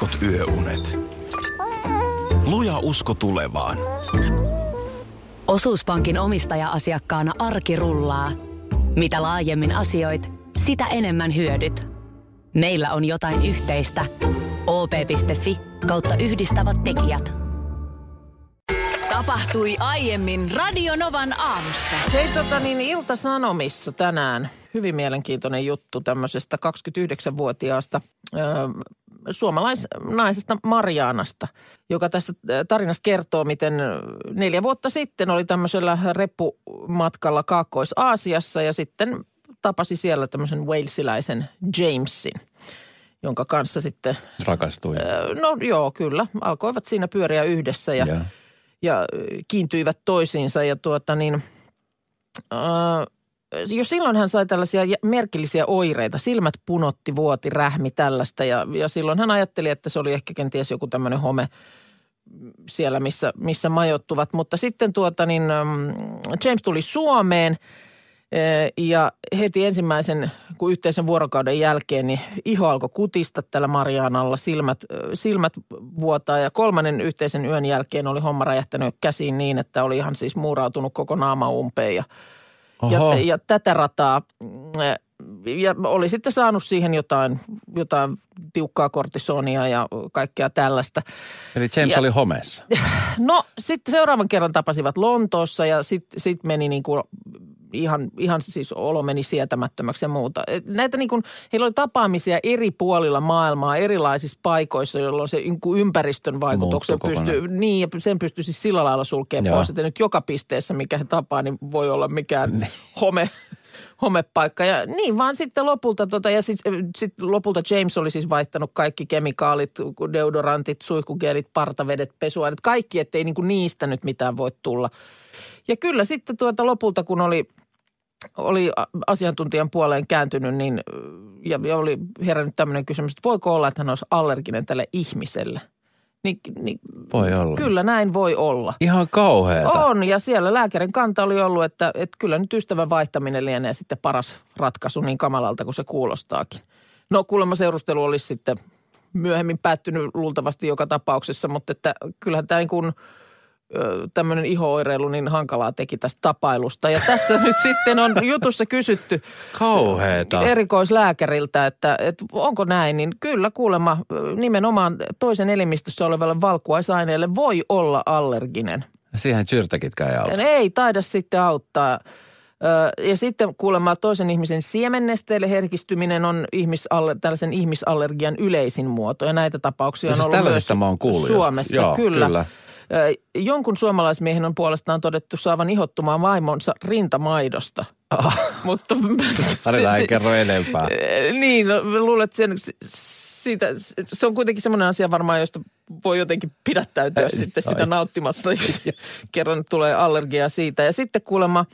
heikot yöunet. Luja usko tulevaan. Osuuspankin omistaja-asiakkaana arki rullaa. Mitä laajemmin asioit, sitä enemmän hyödyt. Meillä on jotain yhteistä. op.fi kautta yhdistävät tekijät. Tapahtui aiemmin Radionovan aamussa. Hei tota niin, Ilta-Sanomissa tänään hyvin mielenkiintoinen juttu tämmöisestä 29-vuotiaasta ö, suomalaisnaisesta Marianasta, joka tässä tarinassa kertoo, miten neljä vuotta sitten oli tämmöisellä reppumatkalla Kaakkois-Aasiassa ja sitten tapasi siellä tämmöisen walesiläisen Jamesin, jonka kanssa sitten... Rakastui. No joo, kyllä. Alkoivat siinä pyöriä yhdessä ja, Joo. ja kiintyivät toisiinsa ja tuota niin... Äh, jo silloin hän sai tällaisia merkillisiä oireita. Silmät punotti, vuoti, rähmi tällaista ja, ja silloin hän ajatteli, että se oli ehkä kenties joku tämmöinen home siellä, missä, missä majoittuvat. Mutta sitten tuota niin, mm, James tuli Suomeen ja heti ensimmäisen, kun yhteisen vuorokauden jälkeen, niin iho alkoi kutista tällä Marianalla, silmät, silmät vuotaa ja kolmannen yhteisen yön jälkeen oli homma räjähtänyt käsiin niin, että oli ihan siis muurautunut koko naama umpeen ja. Ja, ja tätä rataa. mm, Ja oli sitten saanut siihen jotain, jotain tiukkaa kortisonia ja kaikkea tällaista. Eli James Ja- oli homeessa. No sitten seuraavan kerran tapasivat Lontoossa ja sitten sit meni niin kuin ihan, ihan siis olo meni sietämättömäksi ja muuta. Näitä niin kuin, heillä oli tapaamisia eri puolilla maailmaa, erilaisissa paikoissa, jolloin se niin kuin ympäristön vaikutuksen pystyy, niin ja sen pystyy siis sillä lailla sulkemaan pois, että nyt joka pisteessä, mikä he tapaa, niin voi olla mikään home, homepaikka. Ja niin vaan sitten lopulta, tota, ja sitten sit lopulta James oli siis vaihtanut kaikki kemikaalit, deodorantit, suihkugeelit, partavedet, pesuaineet, kaikki, ettei niinku niistä nyt mitään voi tulla. Ja kyllä sitten tuota lopulta, kun oli, oli asiantuntijan puoleen kääntynyt, niin ja, ja oli herännyt tämmöinen kysymys, että voiko olla, että hän olisi allerginen tälle ihmiselle. Niin, niin Voi olla. kyllä näin voi olla. Ihan kauheeta. On, ja siellä lääkärin kanta oli ollut, että, että kyllä nyt ystävän vaihtaminen lienee sitten paras ratkaisu niin kamalalta kuin se kuulostaakin. No kuulemma seurustelu olisi sitten myöhemmin päättynyt luultavasti joka tapauksessa, mutta että kyllähän tämä niin kuin tämmöinen ihooireilu niin hankalaa teki tästä tapailusta. Ja tässä nyt sitten on jutussa kysytty Kauheeta. erikoislääkäriltä, että, että onko näin, niin kyllä kuulemma nimenomaan toisen elimistössä olevalle valkuaisaineelle voi olla allerginen. Siihen syrtäkitkään ei auta. Ei taida sitten auttaa. Ja sitten kuulemma toisen ihmisen siemennesteelle herkistyminen on ihmisalle, tällaisen ihmisallergian yleisin muoto. Ja näitä tapauksia No on siis ollut myös mä oon kuullut. Suomessa. Joo, kyllä. kyllä. Jonkun suomalaismiehen on puolestaan todettu saavan ihottumaan vaimonsa rintamaidosta. Mutta Tarina se- ei kerro enempää. Niin, no, luulen, että sen, siitä, se on kuitenkin semmoinen asia varmaan, josta voi jotenkin pidättäytyä sitten sitä nauttimasta, jos kerran tulee allergia siitä. Ja sitten kuulemma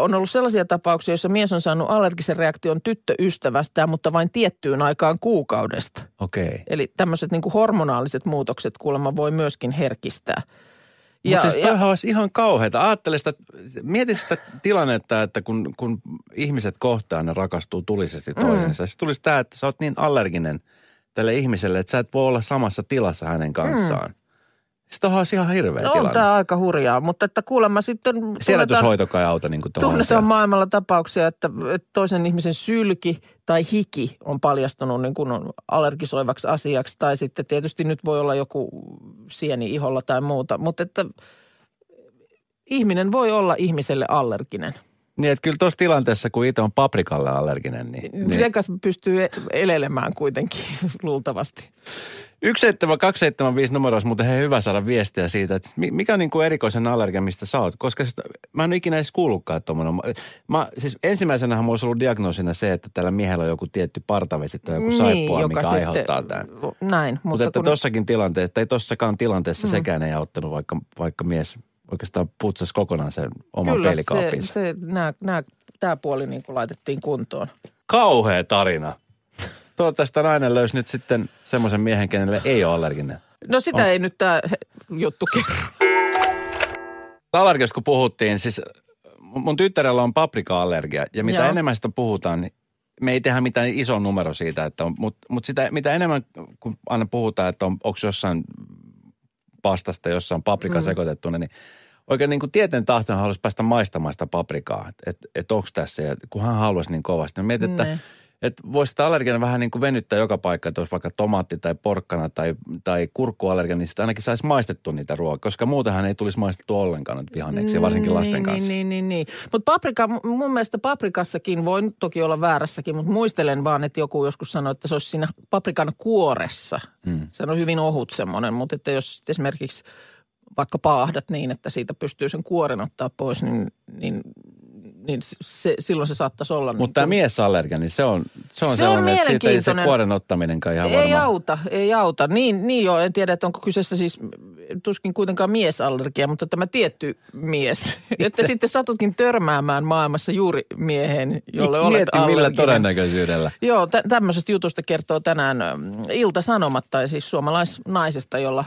on ollut sellaisia tapauksia, joissa mies on saanut allergisen reaktion tyttöystävästään, mutta vain tiettyyn aikaan kuukaudesta. Okei. Okay. Eli tämmöiset niin hormonaaliset muutokset kuulemma voi myöskin herkistää. Mutta siis toihan olisi ihan kauheata. Ajattele sitä, mieti sitä tilannetta, että kun, kun ihmiset kohtaa, ne rakastuu tulisesti toisensa. Mm. Sitten tulisi tämä, että sä oot niin allerginen tälle ihmiselle, että sä et voi olla samassa tilassa hänen kanssaan. Mm. Sitten olisi ihan hirveä No, on tilanne. tämä aika hurjaa, mutta että kuulemma sitten... ei auta niin kuin Tunnetaan maailmalla tapauksia, että, toisen ihmisen sylki tai hiki on paljastunut niin kuin allergisoivaksi asiaksi. Tai sitten tietysti nyt voi olla joku sieni iholla tai muuta. Mutta että ihminen voi olla ihmiselle allerginen. Niin, että kyllä tuossa tilanteessa, kun itse on paprikalle allerginen, niin... Niin. Sen kanssa pystyy e- elelemään kuitenkin luultavasti. 17275 numero olisi muuten hei, hyvä saada viestiä siitä, että mi- mikä on niin kuin erikoisen allergia, mistä sä oot. Koska sitä, mä en ole ikinä edes kuullutkaan tuommoinen. Mä, mä, siis ensimmäisenähän mulla olisi ollut diagnoosina se, että tällä miehellä on joku tietty partavesi tai joku saippua, mikä aiheuttaa tämän. Näin. Mutta Mutta että kun, tossakin tilanteessa, tai tossakaan tilanteessa mm. sekään ei auttanut, vaikka, vaikka mies oikeastaan putsasi kokonaan sen oman kyllä se, peilikaapinsa. se, nää, nää, tämä puoli niin kuin laitettiin kuntoon. Kauhea tarina. Toivottavasti tämä nainen löysi nyt sitten semmoisen miehen, kenelle ei ole allerginen. No sitä On. ei nyt tämä juttu kerro. Allergiasta kun puhuttiin, siis mun tyttärellä on paprika-allergia. Ja mitä Joo. enemmän sitä puhutaan, niin me ei tehdä mitään iso numero siitä, että on, mutta mut sitä, mitä enemmän kun aina puhutaan, että on, onko jossain pastasta, jossa on paprika mm. sekoitettuna, niin oikein niin kuin tieten tahtona haluaisi päästä maistamaan sitä paprikaa, että et, et onko tässä, ja kun hän haluaisi niin kovasti. Mietin, että Ne. Että voisi sitä allergiana vähän niin kuin venyttää joka paikka, että olisi vaikka tomaatti tai porkkana tai, tai kurkkuallergia, niin sitä ainakin saisi maistettua niitä ruokaa, koska muutenhan ei tulisi maistettua ollenkaan nyt vihanneksi, ja varsinkin lasten niin, kanssa. Niin, niin, niin. Mutta paprika, mun mielestä paprikassakin, voi toki olla väärässäkin, mutta muistelen vaan, että joku joskus sanoi, että se olisi siinä paprikan kuoressa. Hmm. Se on hyvin ohut semmoinen, mutta että jos esimerkiksi vaikka paahdat niin, että siitä pystyy sen kuoren ottaa pois, niin, niin, niin se, silloin se saattaisi olla. Mutta niin tämä miesallergia, niin se on, se on Se on että siitä ei se kuoren ottaminenkaan ihan Ei varmaan. auta, ei auta. Niin, niin joo, en tiedä, että onko kyseessä siis tuskin kuitenkaan miesallergia, mutta tämä tietty mies. että sitten satutkin törmäämään maailmassa juuri mieheen, jolle olet Mieti millä allerginen. todennäköisyydellä. Joo, tä- tämmöisestä jutusta kertoo tänään Ilta-Sanomat, tai siis suomalaisnaisesta, jolla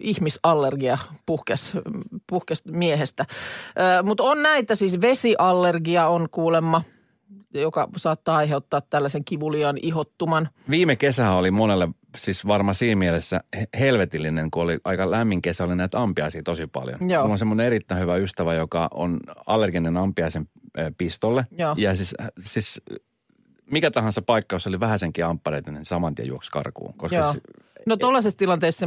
ihmisallergia puhkes, puhkes miehestä. Mutta on näitä, siis vesiallergia on kuulemma, joka saattaa aiheuttaa tällaisen kivuliaan ihottuman. Viime kesähän oli monelle siis varmaan siinä mielessä he- helvetillinen, kun oli aika lämmin kesä, oli näitä ampiaisia tosi paljon. Joo. Mulla on semmoinen erittäin hyvä ystävä, joka on allerginen ampiaisen pistolle. Joo. Ja siis, siis mikä tahansa paikka, jos oli vähäsenkin amppareita, niin saman tien juoksi karkuun. Koska Joo. No tuollaisessa tilanteessa se,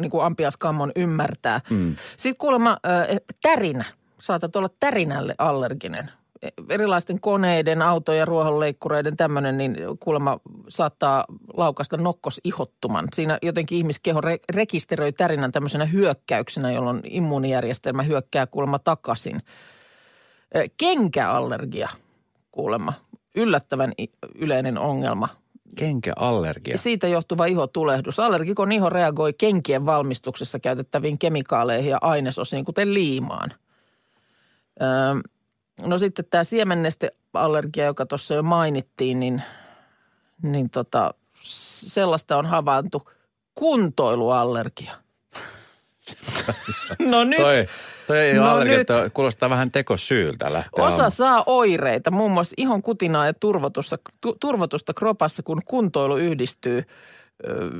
niin kuin ampiaskammon ymmärtää. Mm. Sitten kuulemma äh, tärinä. Saatat olla tärinälle allerginen. E- Erilaisten koneiden, autojen, ruohonleikkureiden tämmöinen, niin kuulemma saattaa laukasta nokkosihottuman. Siinä jotenkin ihmiskeho re- rekisteröi tärinän tämmöisenä hyökkäyksenä, jolloin immuunijärjestelmä hyökkää kuulemma takaisin. Kenkäallergia kuulemma. Yllättävän yleinen ongelma kenkäallergia. siitä johtuva ihotulehdus. Allergikon iho reagoi kenkien valmistuksessa käytettäviin kemikaaleihin ja ainesosiin, kuten liimaan. Öö, no sitten tämä siemennesteallergia, joka tuossa jo mainittiin, niin, niin tota, sellaista on havaintu kuntoiluallergia. no nyt Toi, toi ei No ole allergia, nyt. toi kuulostaa vähän tekosyyltä lähteä. Osa aamu- saa oireita, muun muassa ihon kutinaa ja turvotusta, tu, turvotusta kropassa, kun kuntoilu yhdistyy ö,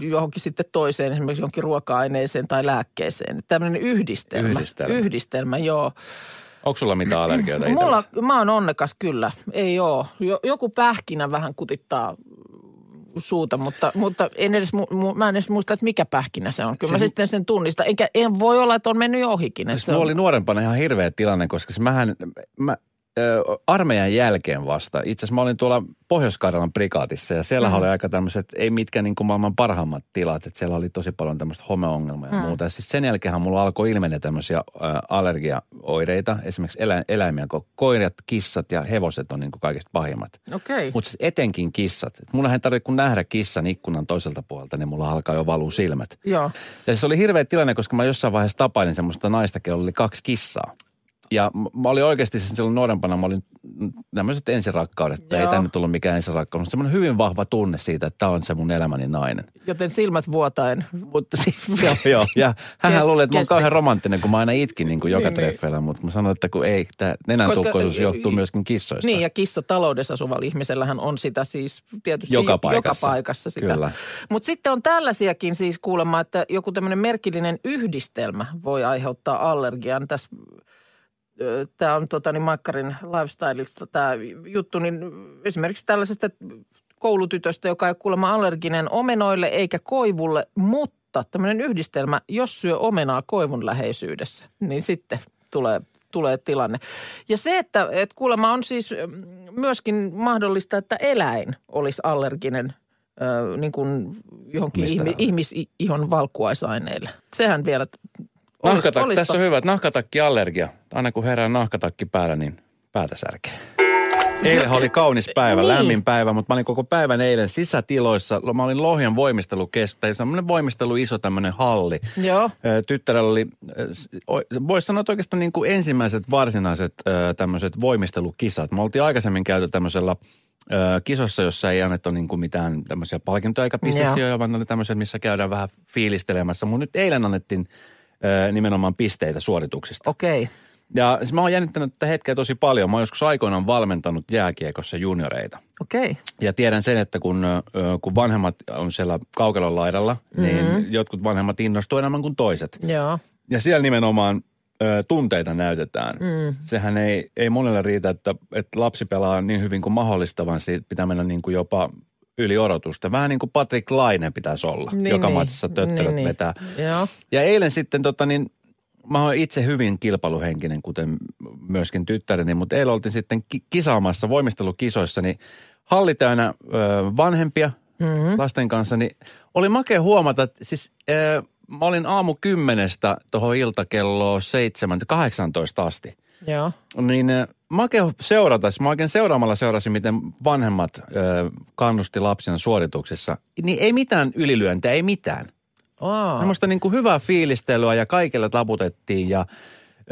johonkin sitten toiseen, esimerkiksi johonkin ruoka-aineeseen tai lääkkeeseen. Tämmöinen yhdistelmä. Yhdistelmä. Yhdistelmä, joo. Onko sulla mitään allergioita Mulla, mä oon onnekas kyllä. Ei oo. Jo, joku pähkinä vähän kutittaa suuta, mutta, mutta en edes, mu, mu, mä en edes muista, että mikä pähkinä se on. Kyllä mä Siis- sitten sen tunnistan. Enkä, en voi olla, että on mennyt jo ohikin. Siis se on- oli nuorempana ihan hirveä tilanne, koska se mähän, mä, ö, armeijan jälkeen vasta. Itse asiassa mä olin tuolla Pohjois-Karjalan prikaatissa ja siellä mm. oli aika tämmöiset, ei mitkään niin kuin maailman parhaimmat tilat, että siellä oli tosi paljon tämmöistä homeongelmaa ja mm. muuta. Ja siis sen jälkeen mulla alkoi ilmenee tämmöisiä ö, allergiaoireita, esimerkiksi elä, eläimiä, kun koirat, kissat ja hevoset on niin kuin kaikista pahimmat. Okei. Mutta siis etenkin kissat. Et Mulla ei tarvitse kun nähdä kissan ikkunan toiselta puolelta, niin mulla alkaa jo valuu silmät. Joo. Ja se oli hirveä tilanne, koska mä jossain vaiheessa tapailin semmoista naista, jolla oli kaksi kissaa. Ja mä olin oikeasti siis silloin nuorempana, mä olin tämmöiset ensirakkaudet, ei Joo. tämä nyt ollut mikään ensirakkaus, mutta semmoinen hyvin vahva tunne siitä, että tämä on se mun elämäni nainen. Joten silmät vuotaen. Mutta joo, joo, ja hän Kest- luuli, että mä oon kauhean romanttinen, kun mä aina itkin niin kuin joka Niin, niin. treffeillä, mutta mä sanoin, että kun ei, tämä nenäntukkoisuus johtuu myöskin kissoista. Niin, ja kissa taloudessa asuvalla ihmisellähän on sitä siis tietysti Joka paikassa. joka paikassa sitä. Kyllä. Mutta sitten on tällaisiakin siis kuulemma, että joku tämmöinen merkillinen yhdistelmä voi aiheuttaa allergian. Tässä tämä on tota, niin Maikkarin lifestylista tämä juttu, niin esimerkiksi tällaisesta koulutytöstä, joka ei kuulemma allerginen omenoille eikä koivulle, mutta tämmöinen yhdistelmä, jos syö omenaa koivun läheisyydessä, niin sitten tulee tulee tilanne. Ja se, että, että kuulemma on siis myöskin mahdollista, että eläin olisi allerginen ö, niin kuin johonkin ihmi, ihmisihon valkuaisaineille. Sehän vielä Nahkatak, olisipa- tässä on hyvä, että nahkatakki-allergia. Aina kun herää nahkatakki päällä, niin päätä särkee. Eilen oli kaunis päivä, Niin. lämmin päivä, mutta mä olin koko päivän eilen sisätiloissa. Mä olin Lohjan voimistelukeskus, semmoinen voimistelu iso tämmöinen halli. Joo. Tyttärellä oli, voisi sanoa, että oikeastaan niin kuin ensimmäiset varsinaiset tämmöiset voimistelukisat. Me oltiin aikaisemmin käyty tämmöisellä kisossa, jossa ei annettu niin kuin mitään tämmöisiä palkintoja eikä pistesijoja, vaan ne oli tämmöiset, missä käydään vähän fiilistelemässä. Mutta nyt eilen annettiin nimenomaan pisteitä suorituksista. Okei. Ja siis mä oon jännittänyt tätä hetkeä tosi paljon. Mä oon joskus aikoinaan valmentanut jääkiekossa junioreita. Okei. Okay. Ja tiedän sen, että kun, kun vanhemmat on siellä kaukelon laidalla, mm-hmm. niin jotkut vanhemmat innostuu enemmän kuin toiset. Joo. Ja siellä nimenomaan ö, tunteita näytetään. Mm. Sehän ei, ei monelle riitä, että, että lapsi pelaa niin hyvin kuin mahdollista, vaan siitä pitää mennä niin kuin jopa yli odotusta. Vähän niin kuin Patrick Laine pitäisi olla, Niin, joka niin. matsissa töttelöt Niin, niin. vetää. Joo. Ja eilen sitten tota niin, mä oon itse hyvin kilpailuhenkinen, kuten myöskin tyttäreni, mutta eilen oltiin sitten ki- kisaamassa voimistelukisoissa, niin halli täynnä ö, vanhempia mm-hmm. lasten kanssa, niin oli makea huomata, että siis ö, mä olin aamu kymmenestä tuohon iltakello 7, 18 asti. Joo. Niin ö, makea seurata, mä oikein seuraamalla seurasin, miten vanhemmat ö, kannusti lapsen suorituksissa. Niin ei mitään ylilyöntiä, ei mitään. Aa. Semmoista niin kuin hyvää fiilistelyä ja kaikille taputettiin ja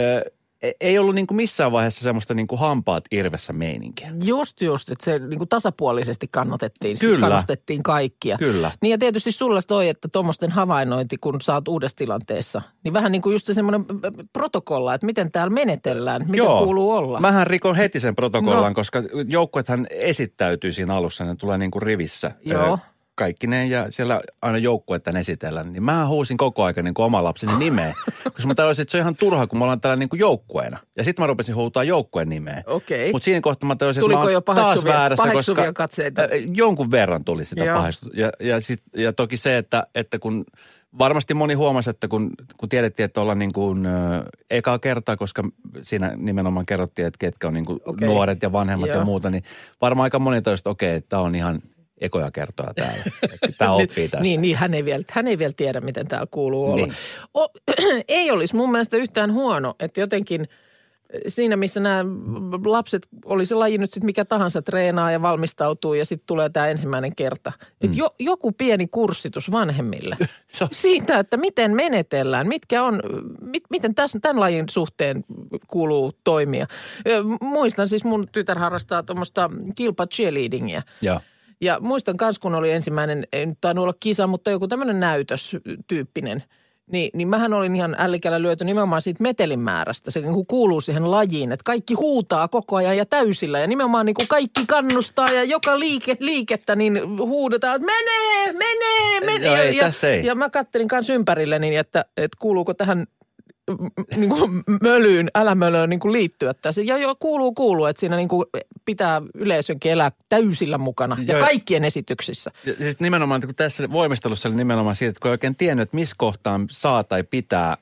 ö, e- ei ollut niin kuin missään vaiheessa semmoista niin kuin hampaat irvessä meininkiä. Just just, että se niin kuin tasapuolisesti kannatettiin, siis Kyllä. kannustettiin kaikkia. Kyllä. Niin ja tietysti sulla toi, että tuommoisten havainnointi, kun sä oot uudessa tilanteessa, niin vähän niin kuin just se semmoinen protokolla, että miten täällä menetellään, miten kuuluu olla. Mähän rikon heti sen protokollan, No. koska joukkuethan esittäytyy siinä alussa, ne tulee niin kuin rivissä. Joo. Ö, Kaikkineen ja siellä aina joukkuetten esitellään. Niin mä huusin koko ajan niin kuin oma lapseni nimeä. koska mä tajusin, että se on ihan turha, kun me ollaan täällä niin kuin joukkueena. Ja sitten mä rupesin huutaa joukkueen nimeä. Okei. Mutta siinä kohtaa mä tajusin, että mä oon jo taas paheksuvia- väärässä, paheksuvia koska katseita? Jonkun verran tuli sitä pahestusta. Ja, ja, sit, ja toki se, että, että kun varmasti moni huomasi, että kun, kun tiedettiin, että ollaan niin kuin ö, ekaa kertaa, koska siinä nimenomaan kerrottiin, että ketkä on niin kuin Okei. nuoret ja vanhemmat Joo. ja muuta, niin varmaan aika moni toista, että okei, tämä on ihan ekoja kertoja täällä. Tämä oppii tästä. Niin, niin hän, ei vielä, hän ei vielä tiedä, miten täällä kuuluu olla. Niin. O, ei olisi mun mielestä yhtään huono, että jotenkin siinä, missä nämä lapset, oli se laji nyt sitten mikä tahansa, treenaa ja valmistautuu ja sitten tulee tämä ensimmäinen kerta. Että jo, joku pieni kurssitus vanhemmille Mm. Siitä, että miten menetellään, mitkä on, mit, miten tässä, tämän lajin suhteen kuuluu toimia. Ö, Muistan siis mun tytär harrastaa tuommoista kilpa cheerleadingia. Joo. Ja muistan myös, kun oli ensimmäinen, ei nyt tainnut olla kisa, mutta joku tämmöinen näytöstyyppinen. Niin, niin mähän olin ihan ällikällä lyöty nimenomaan siitä metelin määrästä. Se niin kuin kuuluu siihen lajiin, että kaikki huutaa koko ajan ja täysillä. Ja nimenomaan niin kuin kaikki kannustaa ja joka liike, liikettä niin huudetaan, että menee, menee, menee. Joo, ja, ei, ja, ja mä kattelin kanssa ympärilleni, että, että kuuluuko tähän niin kuin mölyyn, älämölöön niin kuin liittyä tässä. Ja joo, kuuluu, kuuluu, että siinä niin kuin pitää yleisönkin elää täysillä mukana ja Joo. kaikkien esityksissä. Ja siis nimenomaan, kun tässä voimistelussa oli nimenomaan siitä, että kun ei oikein tiennyt, että missä kohtaan saa tai pitää, äh,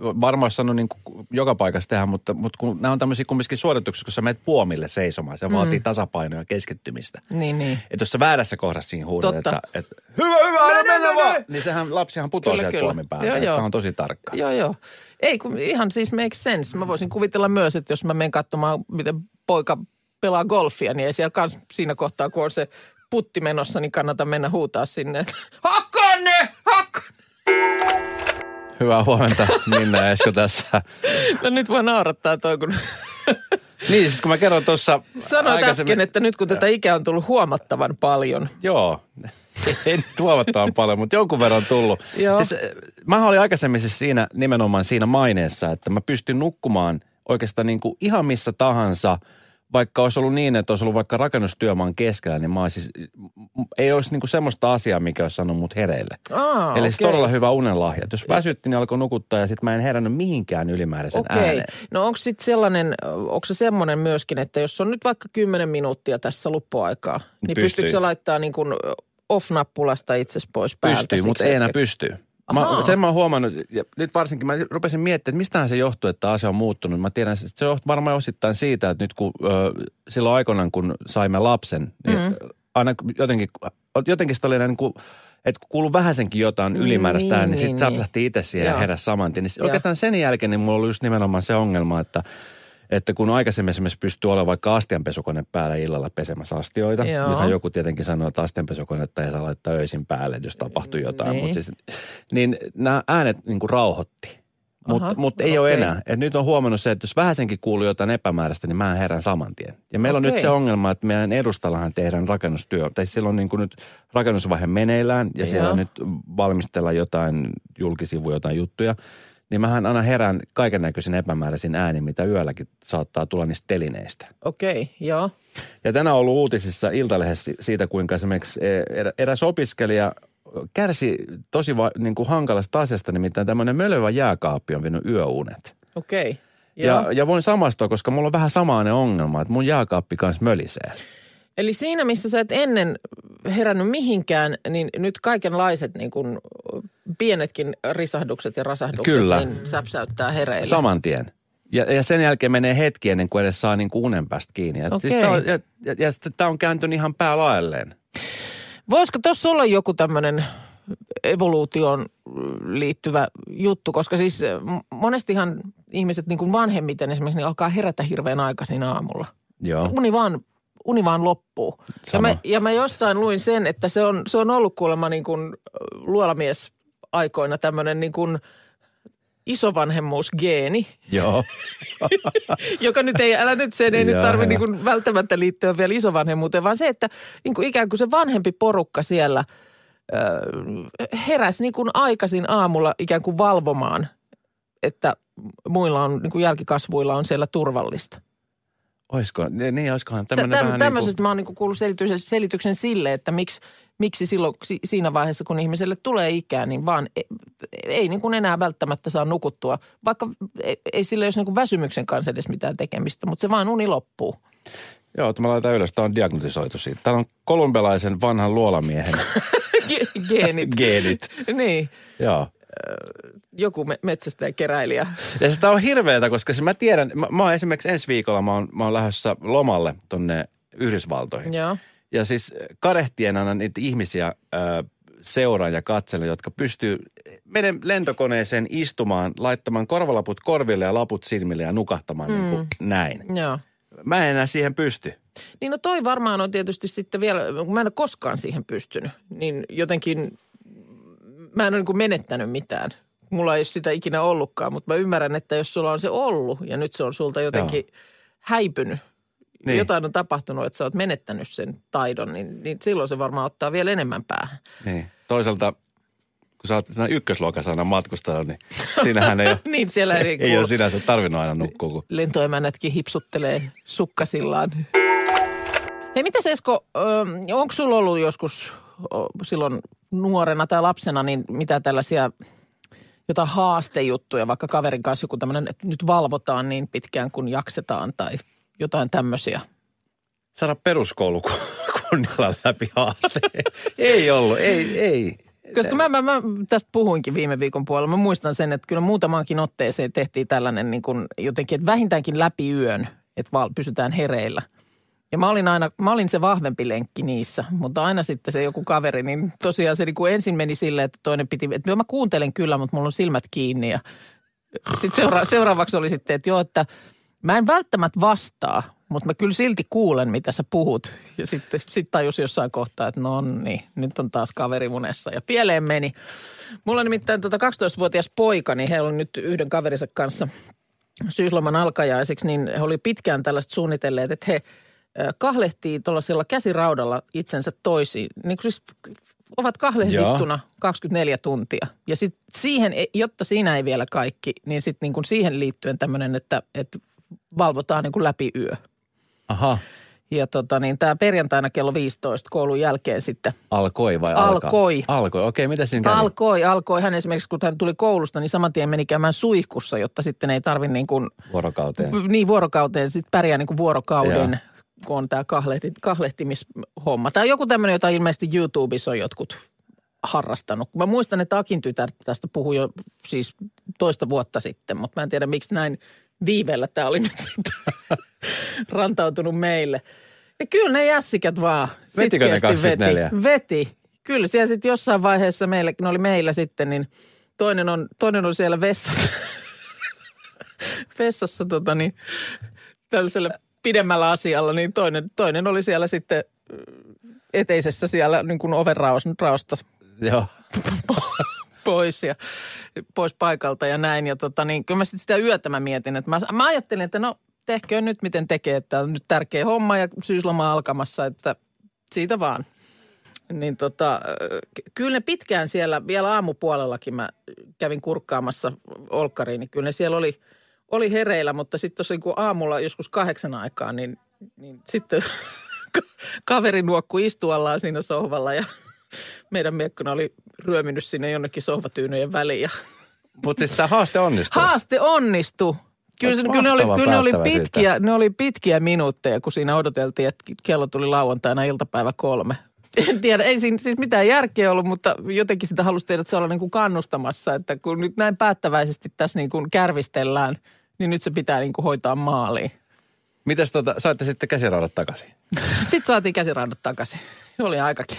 varmaan olisi sanonut niin kuin joka paikassa tehdä, mutta, mutta kun nämä on tämmöisiä kumminkin suorituksia, kun sä menet puomille seisomaan, se mm. vaatii tasapainoa ja keskittymistä. Niin, niin. Että jos sä väärässä kohdassa siinä huudat, että, että hyvä, hyvä, aina Mene, mennä mene! vaan, niin sehän lapsihan putoaa sieltä puomin päältä. Joo, joo. on tosi tarkka. Joo, joo. Ei, kun ihan siis makes sense. Mä voisin kuvitella myös, että jos mä menen katsomaan, miten poika pelaa golfia, niin ei siellä kans siinä kohtaa, kun on se putti menossa, niin kannata mennä huutaa sinne, että hakkaa ne, hakkaa ne. Hyvää huomenta, Minna ja Esko tässä. No nyt vaan naurattaa toi, kun Niin, siis kun mä kerron tuossa sanoit äsken, että nyt kun tätä ikää on tullut huomattavan paljon. Joo. Ei nyt huomattavan paljon, mutta jonkun verran on tullut. Joo. Siis, mä olin aikaisemmin siis siinä, nimenomaan siinä maineessa, että mä pystyn nukkumaan oikeastaan niin kuin ihan missä tahansa, vaikka olisi ollut niin, että olisi ollut vaikka rakennustyömaan keskellä, niin mä siis, ei olisi niin kuin semmoista asiaa, mikä olisi saanut mut hereille. Aa, Eli siis okei. todella hyvä unenlahja. Jos väsytti, niin alkoi nukuttaa ja sitten mä en herännyt mihinkään ylimääräisen Okei. ääneen. No onko sitten sellainen, onko se semmoinen myöskin, että jos on nyt vaikka 10 minuuttia tässä luppuaikaa, niin Pystyy. pystyykö se laittaa niin kuin off-nappulasta itsesi pois päältä? Pystyy, mutta ei enää pystyy. Mä, sen mä oon huomannut, ja nyt varsinkin mä rupesin miettimään, että mistähän se johtuu, että asia on muuttunut. Mä tiedän, että se johtuu varmaan osittain siitä, että nyt kun ö, silloin aikoinaan, kun saimme lapsen, niin mm. aina jotenkin, jotenkin sitä oli niin kuin, että kun kuului vähäsenkin jotain ylimääräistä Niin, niin, niin niin, sitten niin. säpsähti itse siihen ja heräsi saman tien. Niin Joo. oikeastaan sen jälkeen niin mulla oli just nimenomaan se ongelma, että että kun aikaisemmin esimerkiksi pystyy olemaan vaikka astianpesukone päällä illalla pesemässä astioita. Joo. Nythän joku tietenkin sanoo, että astianpesukonetta ei saa laittaa öisin päälle, jos tapahtuu jotain. Niin. Mutta siis, niin nämä äänet niin kuin rauhoitti. Mutta mut ei ole okei. enää. Et nyt on huomannut se, että jos vähäsenkin kuuluu jotain epämääräistä, niin mä herän saman tien. Ja meillä on Okei. nyt se ongelma, että meidän edustallahan tehdään rakennustyö. Tai siellä on niin kuin nyt rakennusvaihe meneillään ja siellä Joo. nyt valmistellaan jotain julkisivuja, jotain juttuja. Niin mähän aina herään kaiken näköisin epämääräisin ääni, mitä yölläkin saattaa tulla niistä telineistä. Okei, okay, joo. Ja tänään on ollut uutisissa Iltalehdessä siitä, kuinka esimerkiksi e, erä- eräs opiskelija kärsi tosi va, niin kuin hankalasta asiasta, nimittäin tämmöinen mölövä jääkaappi on vienyt yöunet. Okei. Okay. Ja, ja voin samastua, koska mulla on vähän samainen ongelma, että mun jääkaappi kanssa mölisee. Eli siinä, missä sä et ennen herännyt mihinkään, niin nyt kaikenlaiset niin kuin pienetkin risahdukset ja rasahdukset Kyllä. niin säpsäyttää hereille. Saman tien. Ja, ja sen jälkeen menee hetki ennen kuin edes saa niin kuin unen päästä kiinni. Ja, Okei. siis tää on, ja, ja, ja sitten tämä on kääntynyt ihan päälaelleen. Voisiko tuossa olla joku tämmöinen evoluutioon liittyvä juttu, koska siis monestihan ihmiset niin kuin vanhemmiten esimerkiksi niin alkaa herätä hirveän aikaisin aamulla. Joo. Uni vaan, uni vaan loppuu. Ja mä, ja mä jostain luin sen, että se on, se on ollut kuulemma niin kuin luolamies aikoina tämmöinen niin kuin isovanhemmuusgeeni, Joo. joka nyt ei, älä nyt, sen ei nyt Joo, tarvitse joo. niin kuin välttämättä liittyä vielä isovanhemmuuteen, vaan se, että niin kuin ikään kuin se vanhempi porukka siellä ö, heräsi niin kuin aikaisin aamulla ikään kuin valvomaan, että muilla on, niin kuin jälkikasvuilla on siellä turvallista. Oisko, niin, niin oiskohan Tämmöinen tämmöinen vähän tämmöisestä niin kuin, mä oon niin kuin kuullut selityksen, selityksen sille, että miksi, miksi silloin si, siinä vaiheessa, kun ihmiselle tulee ikää, niin vaan ei, ei niin kuin enää välttämättä saa nukuttua. Vaikka ei, ei sillä olisi niin kuin väsymyksen kanssa edes mitään tekemistä, mutta se vaan uni loppuu. joo, että mä laitan ylös, tämä on diagnotisoitu siitä. Täällä on kolumbialaisen vanhan luolamiehen Ge- Geenit. geenit. niin, Joo. joku me- metsästäjäkeräilijä. Ja sitä on hirveätä, koska se mä tiedän, mä, mä oon esimerkiksi ensi viikolla mä oon, mä oon lähdössä lomalle tonne Yhdysvaltoihin. Joo. Ja siis kadehtien aina niitä ihmisiä ö, seuraan ja katselen, jotka pystyy menen lentokoneeseen istumaan, laittamaan korvalaput korville ja laput silmille ja nukahtamaan mm. niin kuin näin. Joo. Mä en enää siihen pysty. Niin no toi varmaan on tietysti sitten vielä, kun mä en ole koskaan siihen pystynyt, niin jotenkin mä en ole niin kuin menettänyt mitään. Mulla ei ole sitä ikinä ollutkaan, mutta mä ymmärrän, että jos sulla on se ollut ja nyt se on sulta jotenkin Joo. häipynyt, Niin. jotain on tapahtunut, että sä oot menettänyt sen taidon, niin, niin silloin se varmaan ottaa vielä enemmän päähän. Niin. Toisaalta, kun sä oot siinä ykkösluokassa aina matkustanut, niin siinähän ei ole, niin siellä ei, ei ole sinänsä tarvinnut aina nukkua. Kun... lentoemännätkin hipsuttelee sukkasillaan. Hei, mitäs Esko, onko sulla ollut joskus silloin nuorena tai lapsena niin mitä tällaisia jotain haastejuttuja, vaikka kaverin kanssa joku tämmöinen, että nyt valvotaan niin pitkään kuin jaksetaan tai jotain tämmöisiä? Saada peruskoulu kunnialla läpi haasteen. ei ollut, ei, ei. Koska mä, mä, mä tästä puhuinkin viime viikon puolella. Mä muistan sen, että kyllä muutamaankin otteeseen tehtiin tällainen niin kuin jotenkin, että vähintäänkin läpi yön, että val, pysytään hereillä. Ja mä olin aina, mä olin se vahvempi lenkki niissä, mutta aina sitten se joku kaveri, niin tosiaan se niin kuin ensin meni silleen, että toinen piti, että mä kuuntelen kyllä, mutta mulla on silmät kiinni. Ja sitten seura, seuraavaksi oli sitten, että joo, että mä en välttämättä vastaa, mutta mä kyllä silti kuulen, mitä sä puhut. Ja sitten sit tajus jossain kohtaa, että no niin, nyt on taas kaveri munessa. Ja pieleen meni. Mulla on nimittäin tota 12-vuotias poika, niin he on nyt yhden kaverinsa kanssa syysloman alkajaiseksi, niin he oli pitkään tällaista suunnitelleet, että he kahlehtii tuollaisella käsiraudalla itsensä toisiin. Niin siis ovat kahlehdittuna 24 tuntia. Ja sitten siihen, jotta siinä ei vielä kaikki, niin sitten niin siihen liittyen tämmöinen, että, että valvotaan niin kuin läpi yö. Aha, Ja tota niin, tämä perjantaina kello 15 koulun jälkeen sitten alkoi vai alkaa? Alkoi. Alkoi, okei, mitä siinä kävi? alkoi, alkoi. Hän esimerkiksi, kun hän tuli koulusta, niin saman tien meni käymään suihkussa, jotta sitten ei tarvi niin kuin, Vuorokauteen. niin vuorokauteen, sitten pärjää niin kuin vuorokauden, Joo. kun on tämä kahlehti, kahlehtimishomma. Tai joku tämmöinen, jota ilmeisesti YouTubessa on jotkut harrastanut. Mä muistan, että Akin tytär tästä puhui jo siis toista vuotta sitten, mutta mä en tiedä miksi näin viiveellä tämä oli nyt rantautunut meille. Ja kyllä ne jässikät vaan Vetikö ne sitkeästi 24? Veti. veti. Kyllä siellä sitten jossain vaiheessa meillä, ne oli meillä sitten, niin toinen on, toinen on siellä vessassa, vessassa tota niin, tällaisella pidemmällä asialla, niin toinen, toinen oli siellä sitten mm, eteisessä siellä niin kuin oven raos, raosta Joo. pois ja pois paikalta ja näin. Ja tota, niin, kyllä mä sit sitä yötä mä mietin, että mä, mä ajattelin, että no tehköön nyt miten tekee, että on nyt tärkeä homma ja syysloma alkamassa, että siitä vaan. Niin tota, ky- kyllä ne pitkään siellä, vielä aamupuolellakin mä kävin kurkkaamassa olkkariin, niin kyllä ne siellä oli, oli hereillä, mutta sitten tuossa niin aamulla joskus kahdeksan aikaa, niin, niin sitten kaveri nuokkui istuallaan siinä sohvalla ja meidän miekkona oli ryöminyt sinne jonnekin sohvatyynyjen väliin. Ja... Mutta siis tämä haaste onnistui. Haaste onnistui. Kyllä, se, kyllä, ne oli, kyllä ne, oli pitkiä, ne oli pitkiä minuutteja, kun siinä odoteltiin, että kello tuli lauantaina iltapäivä kolme. En tiedä, ei siinä siis mitään järkeä ollut, mutta jotenkin sitä halusi tehdä, että se olla niin kuin kannustamassa, että kun nyt näin päättäväisesti tässä niin kuin kärvistellään, niin nyt se pitää niin kuin hoitaa maaliin. Mitäs tota, saitte sitten käsiraudat takaisin? sitten saatiin käsiraudat takaisin. Oli aikakin.